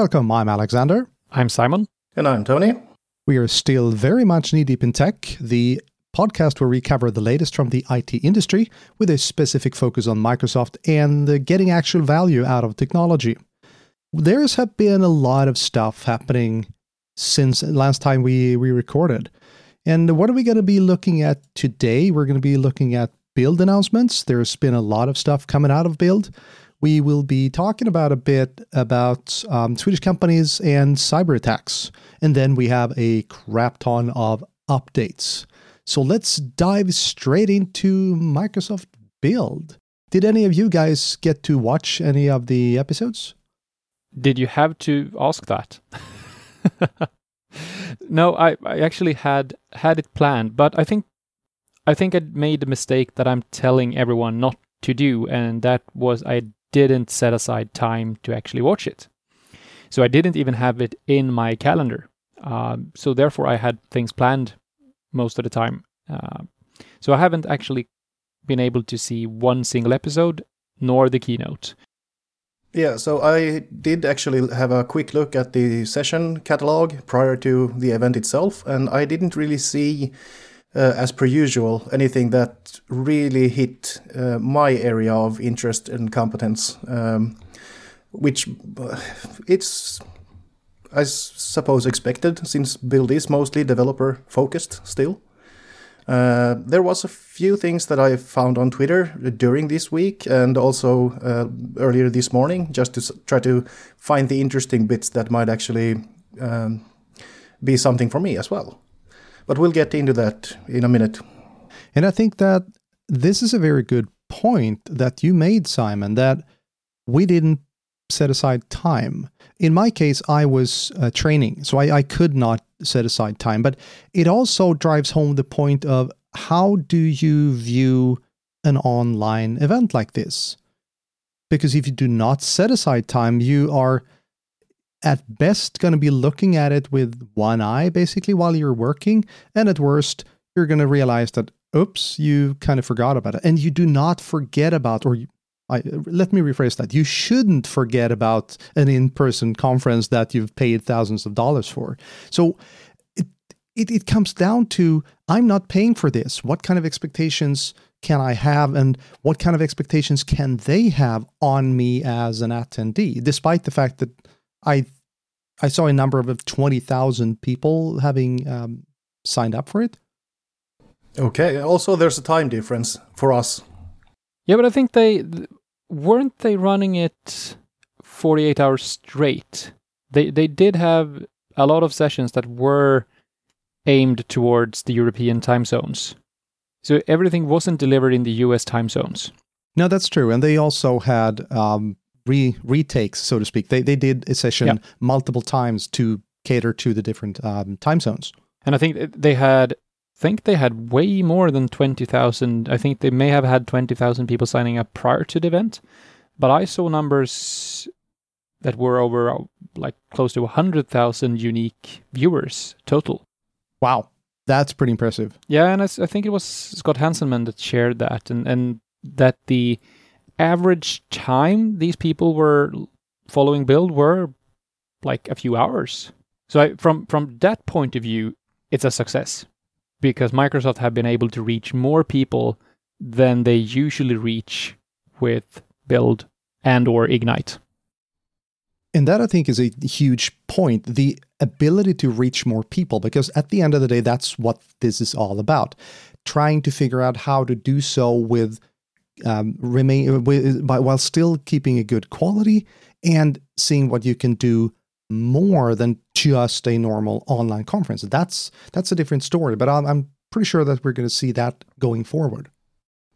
Hello and welcome. I'm Alexander. I'm Simon. And I'm Tony. We are still very much knee deep in tech, the podcast where we cover the latest from the IT industry with a specific focus on Microsoft and getting actual value out of technology. There's have been a lot of stuff happening since last time we, we recorded. And what are we going to be looking at today? We're going to be looking at build announcements. There's been a lot of stuff coming out of build. We will be talking about a bit about um, Swedish companies and cyber attacks. And then we have a crap ton of updates. So let's dive straight into Microsoft Build. Did any of you guys get to watch any of the episodes? Did you have to ask that? no, I, I actually had had it planned, but I think I think I made the mistake that I'm telling everyone not to do, and that was I didn't set aside time to actually watch it. So I didn't even have it in my calendar. Um, so therefore, I had things planned most of the time. Uh, so I haven't actually been able to see one single episode nor the keynote. Yeah, so I did actually have a quick look at the session catalog prior to the event itself, and I didn't really see, uh, as per usual, anything that really hit uh, my area of interest and competence, um, which uh, it's, I suppose, expected since Build is mostly developer focused still. Uh, there was a few things that I found on Twitter during this week and also uh, earlier this morning, just to try to find the interesting bits that might actually um, be something for me as well. But we'll get into that in a minute. And I think that this is a very good point that you made, Simon, that we didn't set aside time. In my case, I was uh, training, so I, I could not set aside time. But it also drives home the point of how do you view an online event like this? Because if you do not set aside time, you are at best going to be looking at it with one eye basically while you're working. And at worst, you're going to realize that, oops, you kind of forgot about it. And you do not forget about, or I, let me rephrase that. You shouldn't forget about an in-person conference that you've paid thousands of dollars for. So it, it it comes down to I'm not paying for this. What kind of expectations can I have, and what kind of expectations can they have on me as an attendee? Despite the fact that I I saw a number of twenty thousand people having um, signed up for it. Okay. Also, there's a time difference for us. Yeah, but I think they weren't they running it 48 hours straight. They they did have a lot of sessions that were aimed towards the European time zones. So everything wasn't delivered in the US time zones. No, that's true. And they also had um, re retakes, so to speak. They they did a session yeah. multiple times to cater to the different um, time zones. And I think they had think they had way more than 20,000. I think they may have had 20,000 people signing up prior to the event, but I saw numbers that were over like close to 100,000 unique viewers total. Wow. That's pretty impressive. Yeah, and I, I think it was Scott Hanselman that shared that, and, and that the average time these people were following build were like a few hours. So I, from from that point of view, it's a success because Microsoft have been able to reach more people than they usually reach with Build and or Ignite. And that I think is a huge point, the ability to reach more people because at the end of the day that's what this is all about. Trying to figure out how to do so with um, remain with, by, while still keeping a good quality and seeing what you can do more than just a normal online conference. That's that's a different story, but I'm, I'm pretty sure that we're going to see that going forward.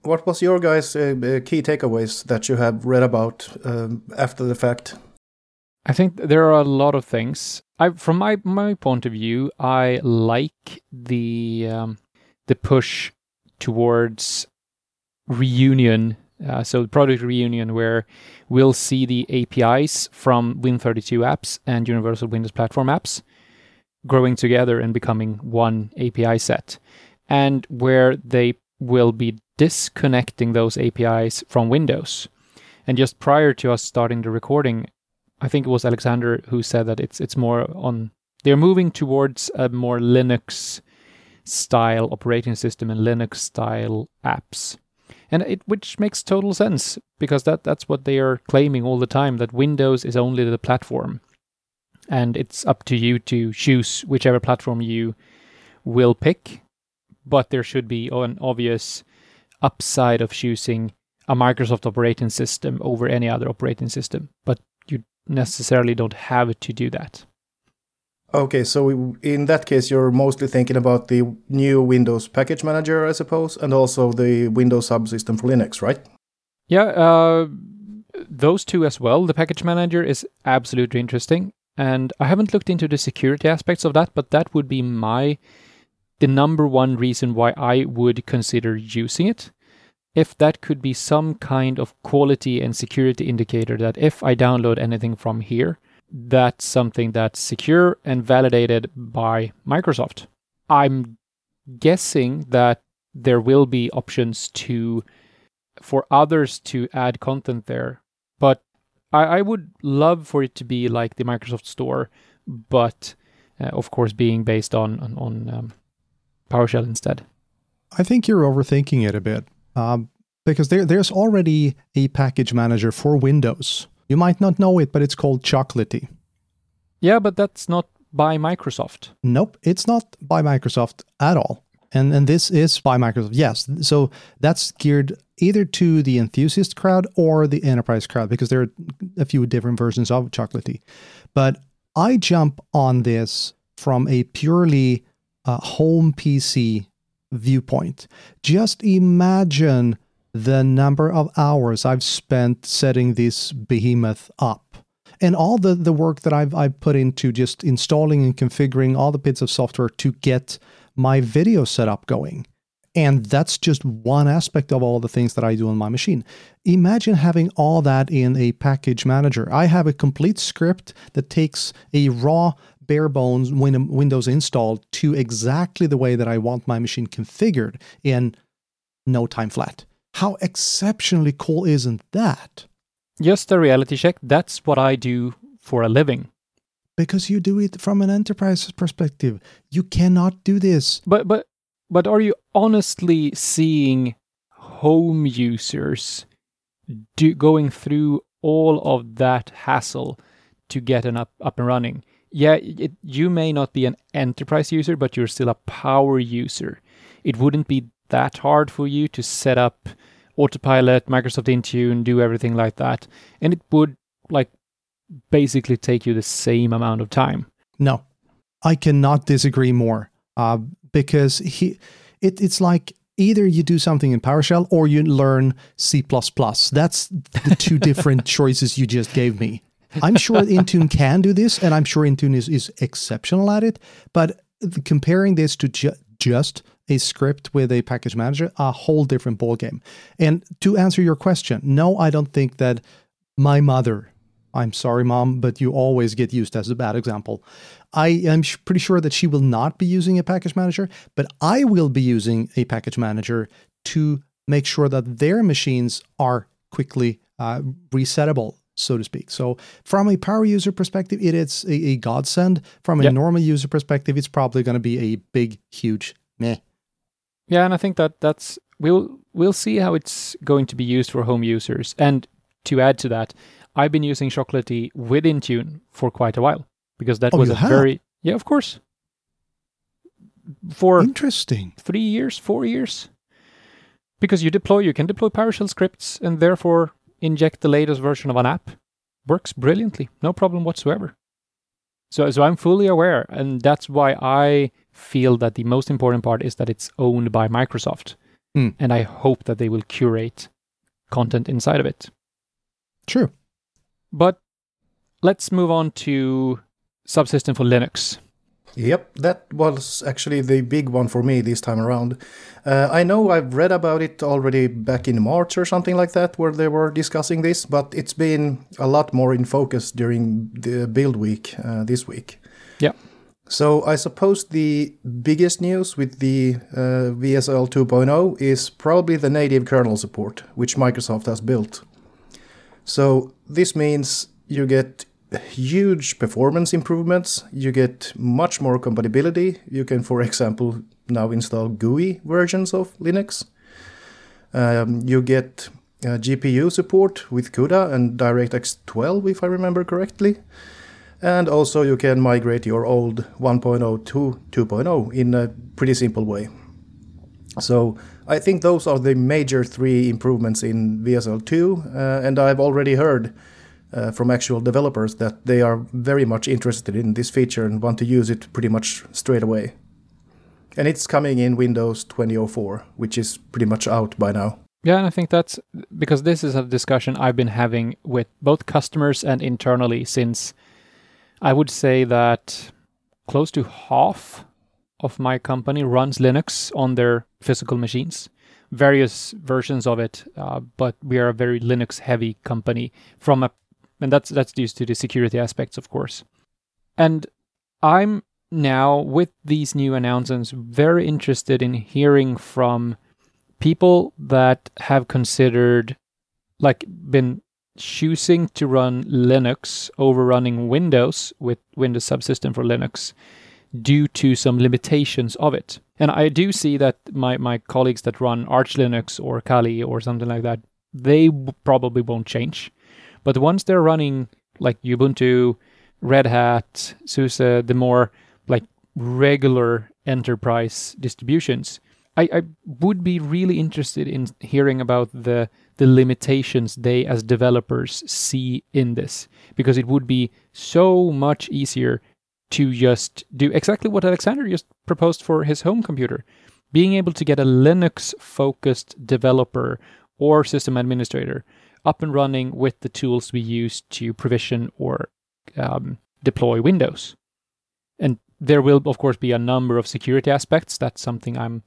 What was your guys' uh, uh, key takeaways that you have read about um, after the fact? I think there are a lot of things. I, from my my point of view, I like the um, the push towards reunion uh, so product reunion where we'll see the APIs from Win32 apps and Universal Windows Platform apps growing together and becoming one API set, and where they will be disconnecting those APIs from Windows. And just prior to us starting the recording, I think it was Alexander who said that it's it's more on they're moving towards a more Linux style operating system and Linux style apps. And it which makes total sense because that that's what they are claiming all the time that Windows is only the platform. And it's up to you to choose whichever platform you will pick, but there should be an obvious upside of choosing a Microsoft operating system over any other operating system, but you necessarily don't have to do that. Okay, so in that case, you're mostly thinking about the new Windows package manager, I suppose, and also the Windows subsystem for Linux, right? Yeah, uh, those two as well. The package manager is absolutely interesting, and I haven't looked into the security aspects of that, but that would be my the number one reason why I would consider using it. If that could be some kind of quality and security indicator that if I download anything from here, that's something that's secure and validated by Microsoft. I'm guessing that there will be options to for others to add content there, but I, I would love for it to be like the Microsoft Store, but uh, of course being based on on, on um, PowerShell instead. I think you're overthinking it a bit um, because there, there's already a package manager for Windows you might not know it, but it's called Chocolatey. Yeah, but that's not by Microsoft. Nope, it's not by Microsoft at all. And and this is by Microsoft. Yes. So that's geared either to the enthusiast crowd or the enterprise crowd because there are a few different versions of Chocolatey. But I jump on this from a purely uh, home PC viewpoint. Just imagine the number of hours I've spent setting this behemoth up and all the, the work that I've, I've put into just installing and configuring all the bits of software to get my video setup going. And that's just one aspect of all the things that I do on my machine. Imagine having all that in a package manager. I have a complete script that takes a raw, bare bones Windows installed to exactly the way that I want my machine configured in no time flat. How exceptionally cool isn't that? Just a reality check. That's what I do for a living. Because you do it from an enterprise perspective. You cannot do this. But but but are you honestly seeing home users do, going through all of that hassle to get an up up and running? Yeah, it, you may not be an enterprise user, but you're still a power user. It wouldn't be that hard for you to set up autopilot, Microsoft Intune, do everything like that. And it would like basically take you the same amount of time. No, I cannot disagree more. Uh, because he, it, it's like either you do something in PowerShell or you learn C++. That's the two different choices you just gave me. I'm sure Intune can do this, and I'm sure Intune is, is exceptional at it. But comparing this to ju- just a script with a package manager, a whole different ballgame. And to answer your question, no, I don't think that my mother, I'm sorry, mom, but you always get used as a bad example. I am pretty sure that she will not be using a package manager, but I will be using a package manager to make sure that their machines are quickly uh, resettable so to speak. So from a power user perspective, it is a, a godsend. From a yep. normal user perspective, it's probably going to be a big, huge meh. Yeah, and I think that that's we'll we'll see how it's going to be used for home users. And to add to that, I've been using Chocolatey with Intune for quite a while because that oh, was a have? very yeah, of course. For interesting three years, four years, because you deploy, you can deploy PowerShell scripts and therefore inject the latest version of an app. Works brilliantly, no problem whatsoever. So, so I'm fully aware, and that's why I feel that the most important part is that it's owned by Microsoft, mm. and I hope that they will curate content inside of it. True, but let's move on to subsystem for Linux. Yep, that was actually the big one for me this time around. Uh, I know I've read about it already back in March or something like that, where they were discussing this, but it's been a lot more in focus during the build week uh, this week. Yeah. So I suppose the biggest news with the uh, VSL 2.0 is probably the native kernel support, which Microsoft has built. So this means you get huge performance improvements. You get much more compatibility. You can, for example, now install GUI versions of Linux. Um, you get uh, GPU support with CUDA and DirectX 12, if I remember correctly. And also, you can migrate your old 1.0 to 2.0 in a pretty simple way. So, I think those are the major three improvements in VSL2, uh, and I've already heard uh, from actual developers that they are very much interested in this feature and want to use it pretty much straight away. And it's coming in Windows 2004, which is pretty much out by now. Yeah, and I think that's because this is a discussion I've been having with both customers and internally since I would say that close to half of my company runs Linux on their physical machines, various versions of it, uh, but we are a very Linux heavy company from a, and that's that's due to the security aspects, of course. And I'm now with these new announcements very interested in hearing from people that have considered like been choosing to run Linux over running Windows with Windows subsystem for Linux due to some limitations of it. And I do see that my, my colleagues that run Arch Linux or Kali or something like that, they probably won't change. But once they're running like Ubuntu, Red Hat, SUSE, the more like regular enterprise distributions, I, I would be really interested in hearing about the the limitations they as developers see in this because it would be so much easier to just do exactly what Alexander just proposed for his home computer. Being able to get a Linux focused developer or system administrator up and running with the tools we use to provision or um, deploy Windows. And there will, of course, be a number of security aspects. That's something I'm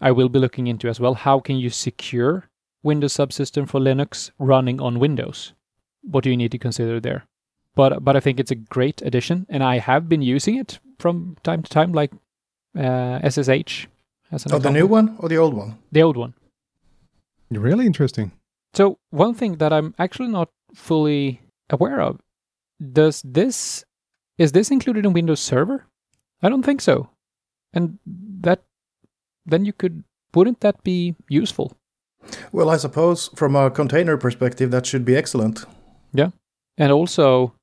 I will be looking into as well. How can you secure Windows subsystem for Linux running on Windows? What do you need to consider there? but but I think it's a great addition, and I have been using it from time to time, like uh, SSH. As an oh, the new one or the old one? The old one. Really interesting. So one thing that I'm actually not fully aware of does this is this included in Windows Server? I don't think so. And that then you could wouldn't that be useful? Well, I suppose from a container perspective that should be excellent. Yeah. And also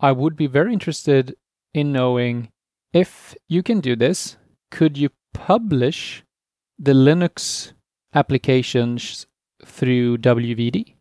I would be very interested in knowing if you can do this, could you publish the Linux applications through WVD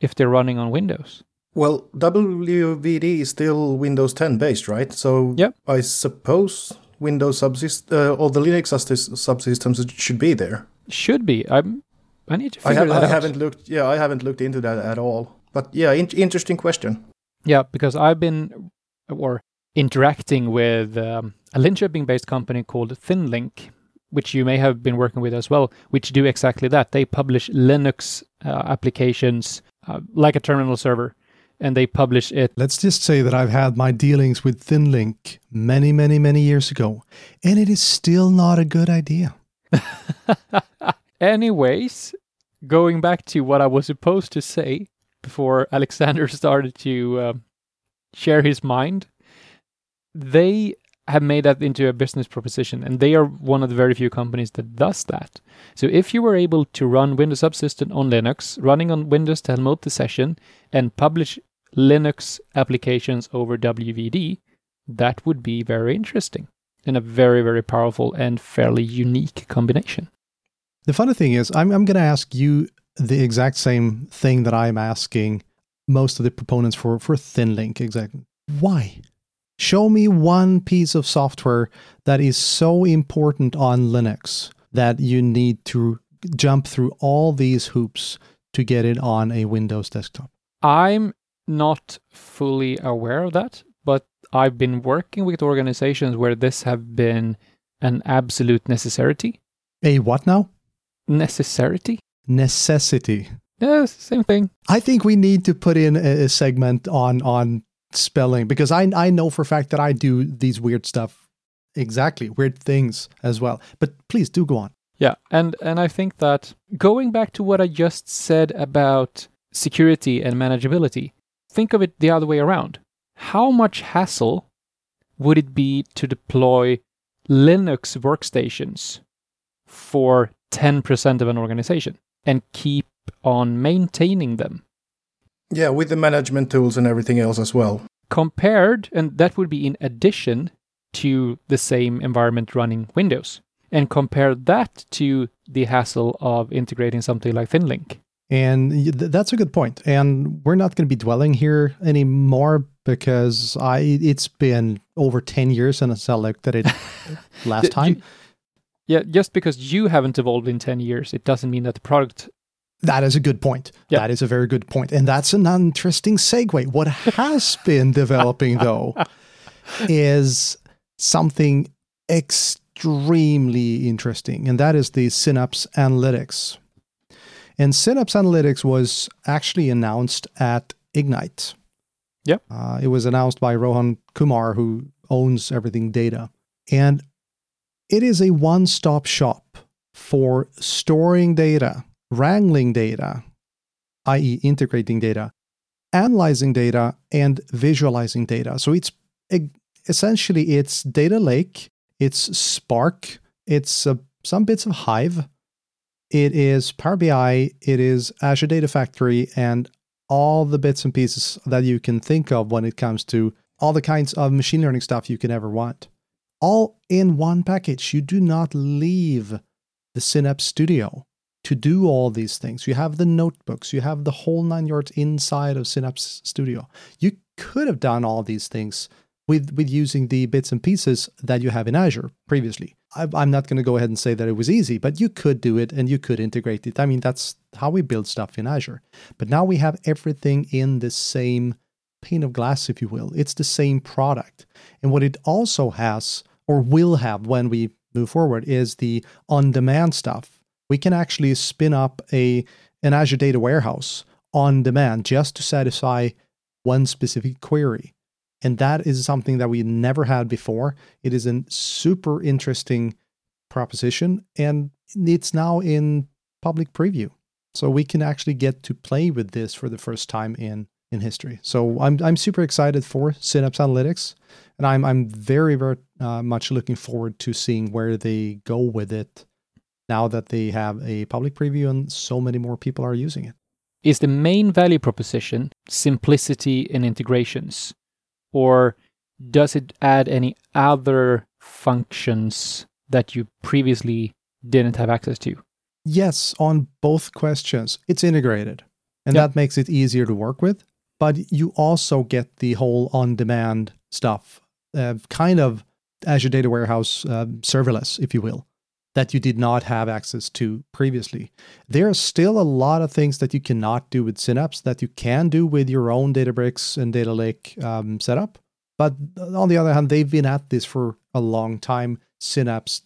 if they're running on Windows? Well, WVD is still Windows 10 based, right? So yep. I suppose Windows subsystem uh, or the Linux subsystems should be there. Should be. I'm. I need to figure I, ha- that I out. haven't looked. Yeah, I haven't looked into that at all. But yeah, in- interesting question. Yeah, because I've been or interacting with um, a Linköping-based company called ThinLinc, which you may have been working with as well, which do exactly that. They publish Linux uh, applications uh, like a terminal server, and they publish it. Let's just say that I've had my dealings with ThinLinc many, many, many years ago, and it is still not a good idea. Anyways, going back to what I was supposed to say, before Alexander started to uh, share his mind, they have made that into a business proposition and they are one of the very few companies that does that. So if you were able to run Windows Subsystem on Linux, running on Windows to remote the session and publish Linux applications over WVD, that would be very interesting and a very, very powerful and fairly unique combination. The funny thing is, I'm, I'm going to ask you the exact same thing that I'm asking most of the proponents for for ThinLinc. Exactly. Why? Show me one piece of software that is so important on Linux that you need to jump through all these hoops to get it on a Windows desktop. I'm not fully aware of that, but I've been working with organizations where this have been an absolute necessity. A what now? Necessity necessity. Yeah, same thing. I think we need to put in a, a segment on on spelling because I I know for a fact that I do these weird stuff exactly weird things as well. But please do go on. Yeah, and and I think that going back to what I just said about security and manageability, think of it the other way around. how much hassle would it be to deploy Linux workstations for 10% of an organization and keep on maintaining them? Yeah, with the management tools and everything else as well. Compared, and that would be in addition to the same environment running Windows. And compare that to the hassle of integrating something like ThinLinc. And that's a good point. And we're not going to be dwelling here anymore because I it's been over 10 years since I looked at it last time. Yeah, just because you haven't evolved in 10 years, it doesn't mean that the product that is a good point. Yeah. That is a very good point. And that's an interesting segue. What has been developing, though, is something extremely interesting, and that is the Synapse Analytics. And Synapse Analytics was actually announced at Ignite. Yeah. Uh, it was announced by Rohan Kumar, who owns Everything Data. And it is a one stop shop for storing data, wrangling data, i.e., integrating data, analyzing data, and visualizing data. So it's essentially it's data lake, it's Spark, it's uh, some bits of Hive, it is Power BI, it is Azure Data Factory, and all the bits and pieces that you can think of when it comes to all the kinds of machine learning stuff you can ever want. All in one package. You do not leave the Synapse Studio to do all these things. You have the notebooks, you have the whole nine yards inside of Synapse Studio. You could have done all these things with, with using the bits and pieces that you have in Azure previously. I, I'm not going to go ahead and say that it was easy, but you could do it and you could integrate it. I mean, that's how we build stuff in Azure. But now we have everything in the same pane of glass, if you will. It's the same product. And what it also has, or will have when we move forward, is the on demand stuff. We can actually spin up a an Azure data warehouse on demand just to satisfy one specific query. And that is something that we never had before. It is a super interesting proposition and it's now in public preview. So we can actually get to play with this for the first time in in history. So I'm I'm super excited for Synapse Analytics, and I'm I'm very very uh, much looking forward to seeing where they go with it now that they have a public preview and so many more people are using it. Is the main value proposition simplicity in integrations? Or does it add any other functions that you previously didn't have access to? Yes, on both questions. It's integrated, and Yep. that makes it easier to work with. But you also get the whole on demand stuff, uh, kind of Azure Data Warehouse uh, serverless, if you will, that you did not have access to previously. There are still a lot of things that you cannot do with Synapse that you can do with your own Databricks and Data Lake um, setup. But on the other hand, they've been at this for a long time. Synapse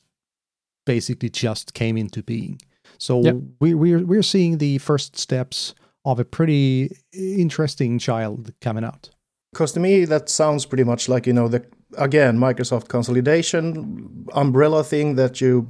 basically just came into being. So Yep. we, we're we're seeing the first steps of a pretty interesting child coming out. Because to me, that sounds pretty much like, you know, the again, Microsoft consolidation umbrella thing that you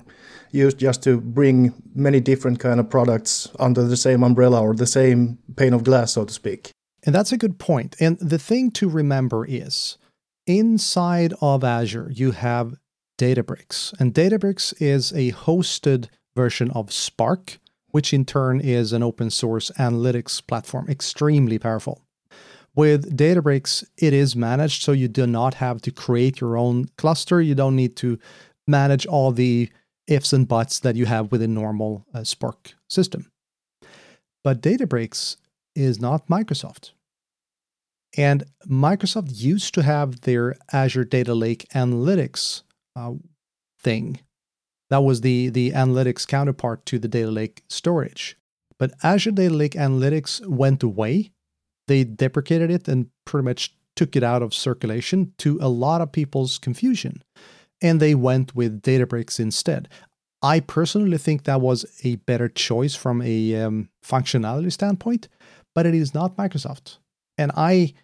use just to bring many different kind of products under the same umbrella or the same pane of glass, so to speak. And that's a good point. And the thing to remember is inside of Azure, you have Databricks. And Databricks is a hosted version of Spark, which in turn is an open source analytics platform, extremely powerful. With Databricks, it is managed, so you do not have to create your own cluster. You don't need to manage all the ifs and buts that you have with a normal uh, Spark system. But Databricks is not Microsoft. And Microsoft used to have their Azure Data Lake Analytics uh, thing. That was the, the analytics counterpart to the Data Lake storage. But Azure Data Lake Analytics went away. They deprecated it and pretty much took it out of circulation to a lot of people's confusion. And they went with Databricks instead. I personally think that was a better choice from a um, functionality standpoint, but it is not Microsoft. And I,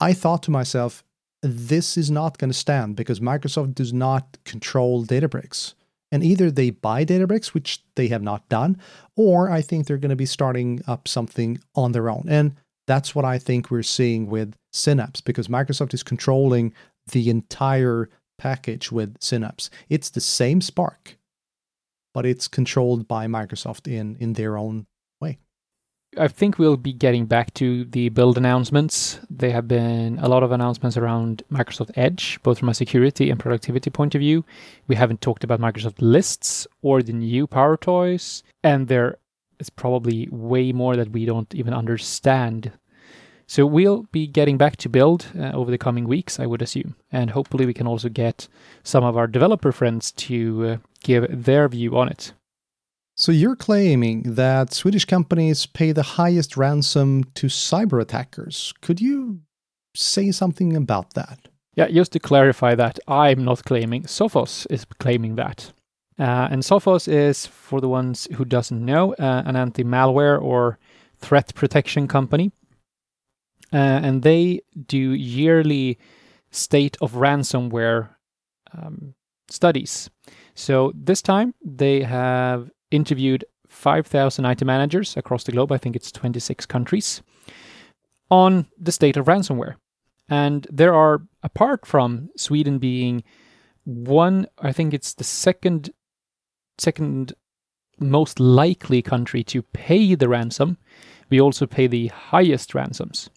I thought to myself, this is not going to stand because Microsoft does not control Databricks. And either they buy Databricks, which they have not done, or I think they're going to be starting up something on their own. And That's what I think we're seeing with Synapse because Microsoft is controlling the entire package with Synapse. It's the same Spark, but it's controlled by Microsoft in in their own. I think we'll be getting back to the build announcements. There have been a lot of announcements around Microsoft Edge, both from a security and productivity point of view. We haven't talked about Microsoft Lists or the new Power Toys, and there is probably way more that we don't even understand so we'll be getting back to build uh, over the coming weeks, I would assume, and hopefully we can also get some of our developer friends to uh, give their view on it. So you're claiming that Swedish companies pay the highest ransom to cyber attackers. Could you say something about that? Yeah, just to clarify that, I'm not claiming. Sophos is claiming that. Uh, and Sophos is, for the ones who doesn't know, uh, an anti-malware or threat protection company uh, and they do yearly state of ransomware um, studies. So this time they have interviewed 5,000 IT managers across the globe, I think it's 26 countries, on the state of ransomware. And there are, apart from Sweden being one, I think it's the second, second most likely country to pay the ransom, we also pay the highest ransoms.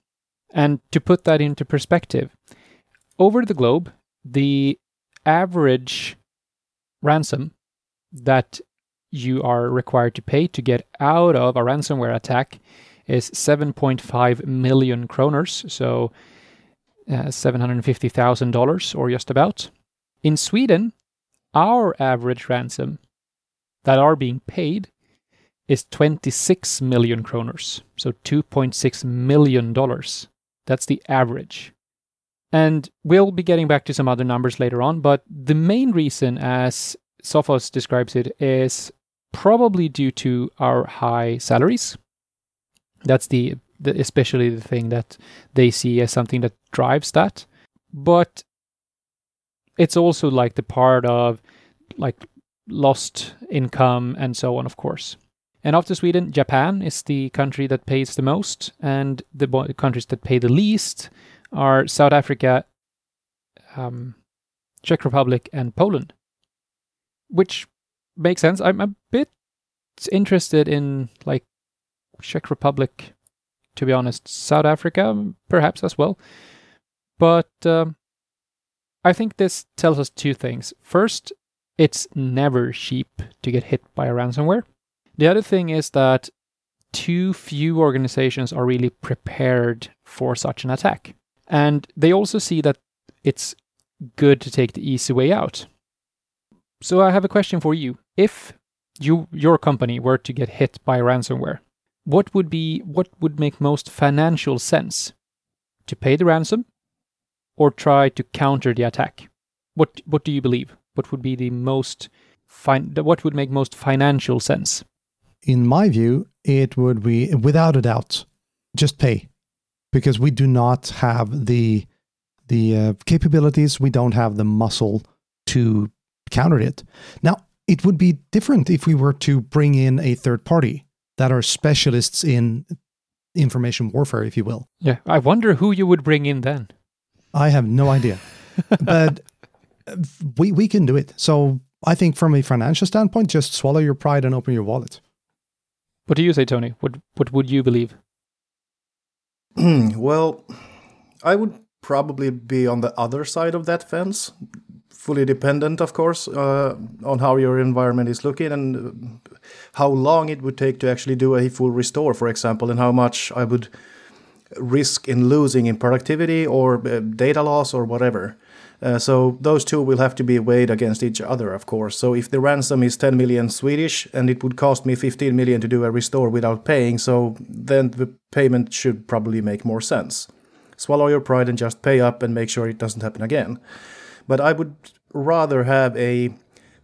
And to put that into perspective, over the globe, the average ransom that you are required to pay to get out of a ransomware attack is 7.5 million kroners, so uh, $750,000 or just about. In Sweden, our average ransom that are being paid is 26 million kroners, so 2.6 million dollars. That's the average. And we'll be getting back to some other numbers later on, but the main reason, as Sophos describes it, is probably due to our high salaries. That's the, the especially the thing that they see as something that drives that. But it's also like the part of like lost income and so on, of course. And after Sweden, Japan is the country that pays the most, and the countries that pay the least are South Africa, um, Czech Republic, and Poland. Which makes sense. I'm a bit interested in like Czech Republic, to be honest. South Africa, perhaps as well. But um, I think this tells us two things. First, it's never cheap to get hit by a ransomware. The other thing is that too few organizations are really prepared for such an attack. And they also see that it's good to take the easy way out. So I have a question for you. If you your company were to get hit by ransomware, what would be what would make most financial sense? To pay the ransom or try to counter the attack? What what do you believe? What would be the most fin- what would make most financial sense? in my view, it would be without a doubt just pay because we do not have the the uh, capabilities, we don't have the muscle to counter it. Now, it would be different if we were to bring in a third party that are specialists in information warfare, if you will. Yeah, I wonder who you would bring in then. I have no idea, but uh, we we can do it. So I think from a financial standpoint, just swallow your pride and open your wallet. What do you say, Tony? What what would you believe? well, I would probably be on the other side of that fence, fully dependent, of course, uh, on how your environment is looking and how long it would take to actually do a full restore, for example, and how much I would risk in losing in productivity or uh, data loss or whatever. Uh, so those two will have to be weighed against each other, of course. So if the ransom is 10 million Swedish and it would cost me 15 million to do a restore without paying, so then the payment should probably make more sense. Swallow your pride and just pay up and make sure it doesn't happen again. But I would rather have a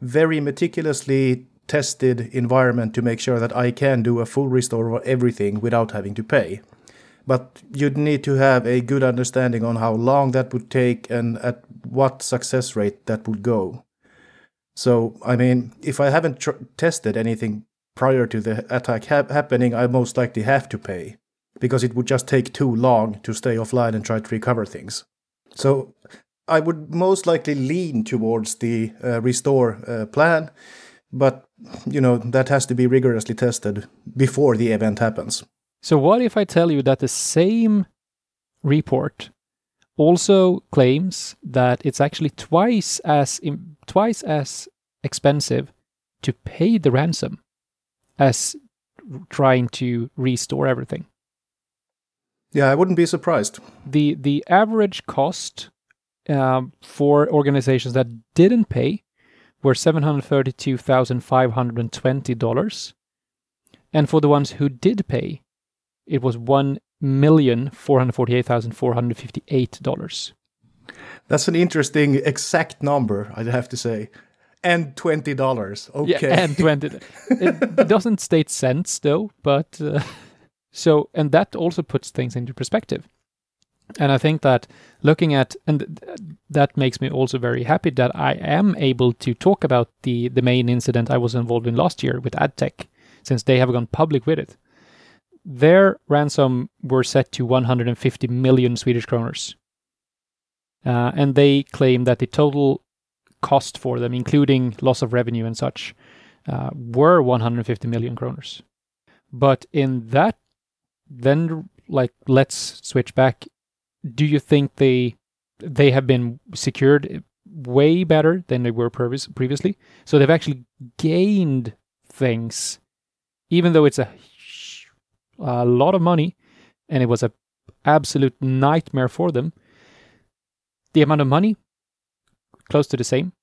very meticulously tested environment to make sure that I can do a full restore of everything without having to pay but you'd need to have a good understanding on how long that would take and at what success rate that would go. So, I mean, if I haven't tr- tested anything prior to the attack ha- happening, I most likely have to pay. because it would just take too long to stay offline and try to recover things. So I would most likely lean towards the uh, restore uh, plan, but you know that has to be rigorously tested before the event happens. So what if I tell you that the same report also claims that it's actually twice as twice as expensive to pay the ransom as trying to restore everything. Yeah, I wouldn't be surprised. The the average cost um, for organizations that didn't pay were seven hundred thirty two thousand five hundred twenty dollars, and for the ones who did pay, it was one million four hundred forty eight thousand four hundred fifty eight dollars. That's an interesting exact number, I'd have to say. And twenty dollars. Okay. Yeah, and twenty. it, it doesn't state cents though, but uh, so and that also puts things into perspective. And I think that looking at and that makes me also very happy that I am able to talk about the the main incident I was involved in last year with AdTech, since they have gone public with it. Their ransom were set to 150 million Swedish kroners. Uh, and they claim that the total cost for them, including loss of revenue and such, uh, were 150 million kroners. But in that, then like let's switch back. Do you think they they have been secured way better than they were previous, previously? So they've actually gained things, even though it's a a lot of money, and it was a absolute nightmare for them. The amount of money, close to the same,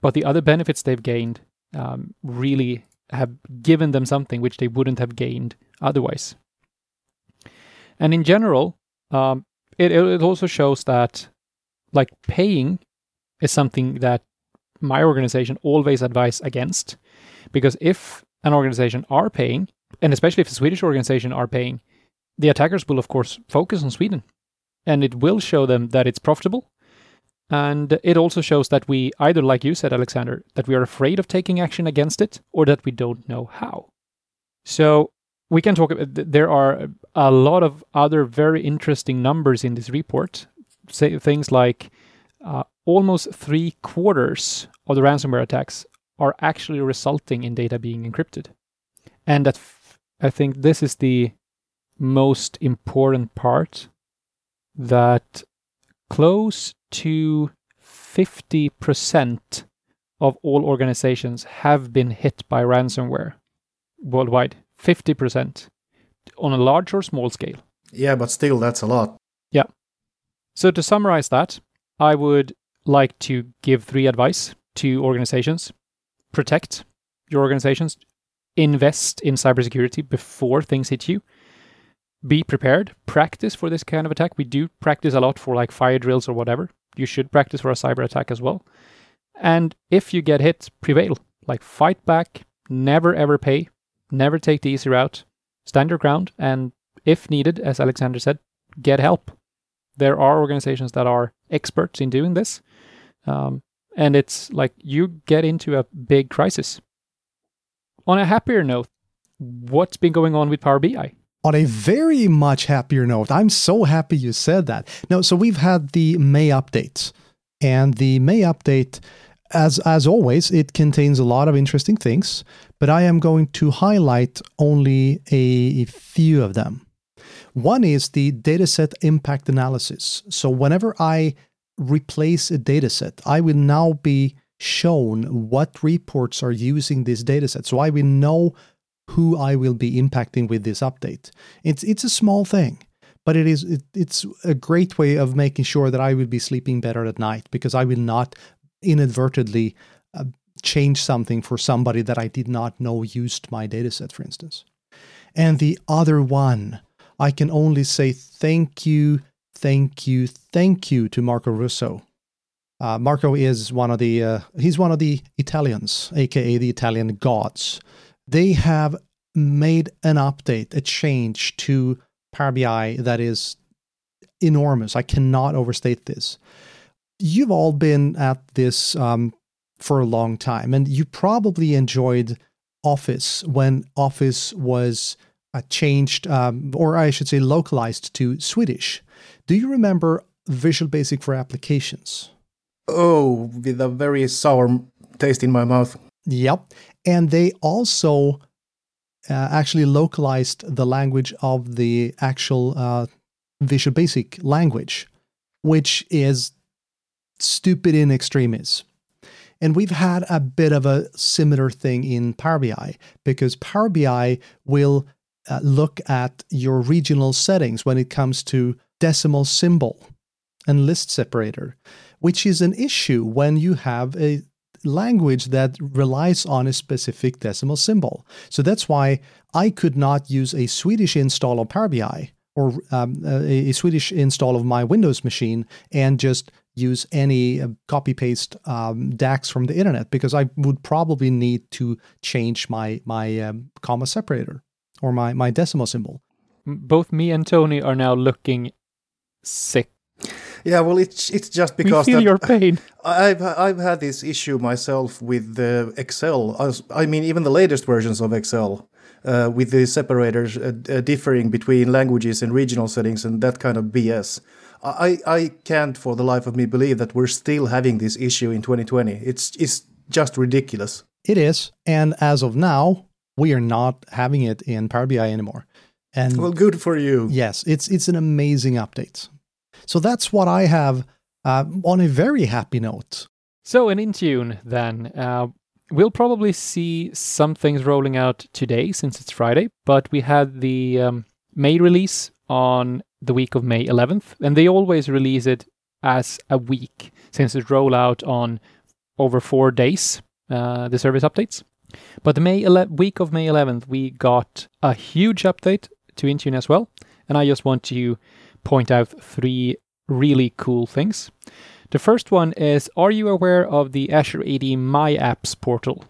but the other benefits they've gained um, really have given them something which they wouldn't have gained otherwise. And in general, um, it, it also shows that like paying is something that my organization always advise against because if an organization are paying and especially if a Swedish organization are paying, the attackers will of course focus on Sweden, and it will show them that it's profitable. And it also shows that we either, like you said, Alexander, that we are afraid of taking action against it, or that we don't know how. So we can talk. About there are a lot of other very interesting numbers in this report. Say things like uh, almost three quarters of the ransomware attacks are actually resulting in data being encrypted, and that I think this is the most important part that close to 50% of all organizations have been hit by ransomware worldwide. 50% on a large or small scale. Yeah, but still, that's a lot. Yeah. So, to summarize that, I would like to give three advice to organizations protect your organizations invest in cybersecurity before things hit you. Be prepared. Practice for this kind of attack. We do practice a lot for like fire drills or whatever. You should practice for a cyber attack as well. And if you get hit, prevail. Like fight back. Never ever pay. Never take the easy route. Stand your ground. And if needed, as Alexander said, get help. There are organizations that are experts in doing this. Um, and it's like you get into a big crisis on a happier note, what's been going on with Power BI? On a very much happier note, I'm so happy you said that. No, so we've had the May update, and the May update, as as always, it contains a lot of interesting things, but I am going to highlight only a few of them. One is the dataset impact analysis. So whenever I replace a dataset, I will now be shown what reports are using this dataset. So I will know who I will be impacting with this update. It's it's a small thing, but it is it, it's a great way of making sure that I will be sleeping better at night because I will not inadvertently uh, change something for somebody that I did not know used my dataset, for instance. And the other one, I can only say thank you, thank you, thank you to Marco Russo uh, Marco is one of the uh, he's one of the Italians, aka the Italian gods. They have made an update, a change to Power BI that is enormous. I cannot overstate this. You've all been at this um, for a long time, and you probably enjoyed Office when Office was uh, changed, um, or I should say, localized to Swedish. Do you remember Visual Basic for applications? Oh, with a very sour taste in my mouth. Yep. And they also uh, actually localized the language of the actual uh, Visual Basic language, which is stupid in extremis. And we've had a bit of a similar thing in Power BI because Power BI will uh, look at your regional settings when it comes to decimal symbol and list separator, which is an issue when you have a language that relies on a specific decimal symbol. So that's why I could not use a Swedish install of Power BI or um, a, a Swedish install of my Windows machine and just use any uh, copy paste um, DAX from the internet because I would probably need to change my my um, comma separator or my my decimal symbol. Both me and Tony are now looking sick. Yeah, well, it's it's just because we feel that your pain. I've I've had this issue myself with the Excel. I mean, even the latest versions of Excel. Uh, with the separators uh, uh, differing between languages and regional settings and that kind of BS. I, I can't for the life of me believe that we're still having this issue in 2020. It's it's just ridiculous. It is, and as of now, we are not having it in Power BI anymore. And well, good for you. Yes, it's it's an amazing update. So that's what I have uh, on a very happy note. So in Intune, then uh, we'll probably see some things rolling out today since it's Friday. But we had the um, May release on the week of May 11th, and they always release it as a week since it roll out on over four days. Uh, the service updates. But the May ele- week of May 11th, we got a huge update to Intune as well, and I just want to point out three really cool things. The first one is Are you aware of the Azure AD My Apps portal?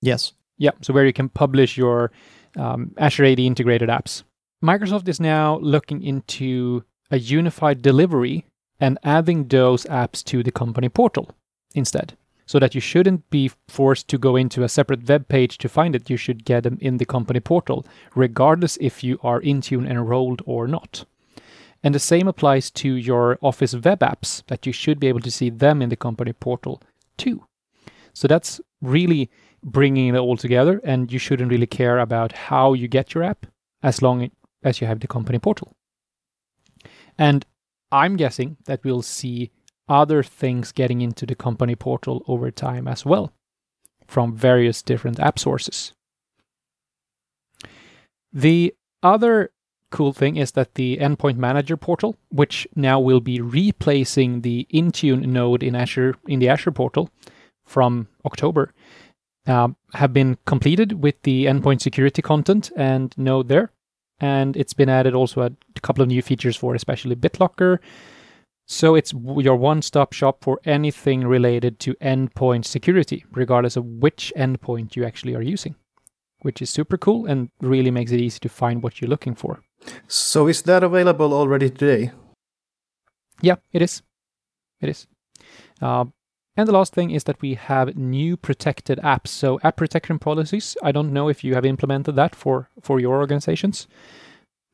Yes. Yeah, so where you can publish your um, Azure AD integrated apps. Microsoft is now looking into a unified delivery and adding those apps to the company portal instead. So that you shouldn't be forced to go into a separate web page to find it. You should get them in the company portal, regardless if you are Intune enrolled or not. And the same applies to your Office web apps, that you should be able to see them in the company portal too. So that's really bringing it all together, and you shouldn't really care about how you get your app as long as you have the company portal. And I'm guessing that we'll see other things getting into the company portal over time as well from various different app sources. The other cool thing is that the Endpoint Manager portal, which now will be replacing the Intune node in Azure in the Azure portal from October, uh, have been completed with the endpoint security content and node there. And it's been added also a couple of new features for especially BitLocker. So it's your one-stop shop for anything related to endpoint security, regardless of which endpoint you actually are using, which is super cool and really makes it easy to find what you're looking for. So is that available already today? Yeah, it is. It is. Uh, and the last thing is that we have new protected apps. So app protection policies. I don't know if you have implemented that for for your organizations.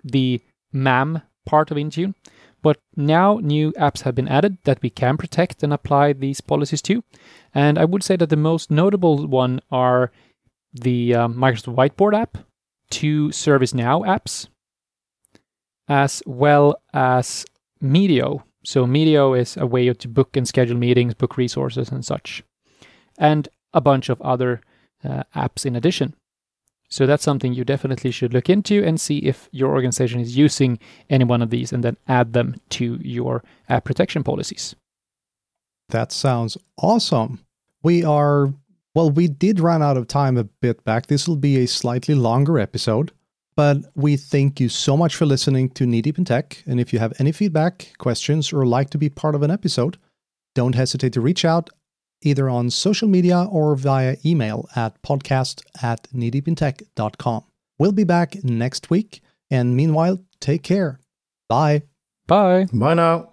The MAM part of Intune. But now new apps have been added that we can protect and apply these policies to. And I would say that the most notable one are the um, Microsoft Whiteboard app, two ServiceNow apps, as well as Medio. So Medio is a way to book and schedule meetings, book resources, and such, and a bunch of other uh, apps in addition. So that's something you definitely should look into and see if your organization is using any one of these and then add them to your app protection policies. That sounds awesome. We are, well, we did run out of time a bit back. This will be a slightly longer episode. But we thank you so much for listening to Knee Deep in Tech. And if you have any feedback, questions, or like to be part of an episode, don't hesitate to reach out either on social media or via email at podcast at kneedeepintech.com. We'll be back next week. And meanwhile, take care. Bye. Bye. Bye now.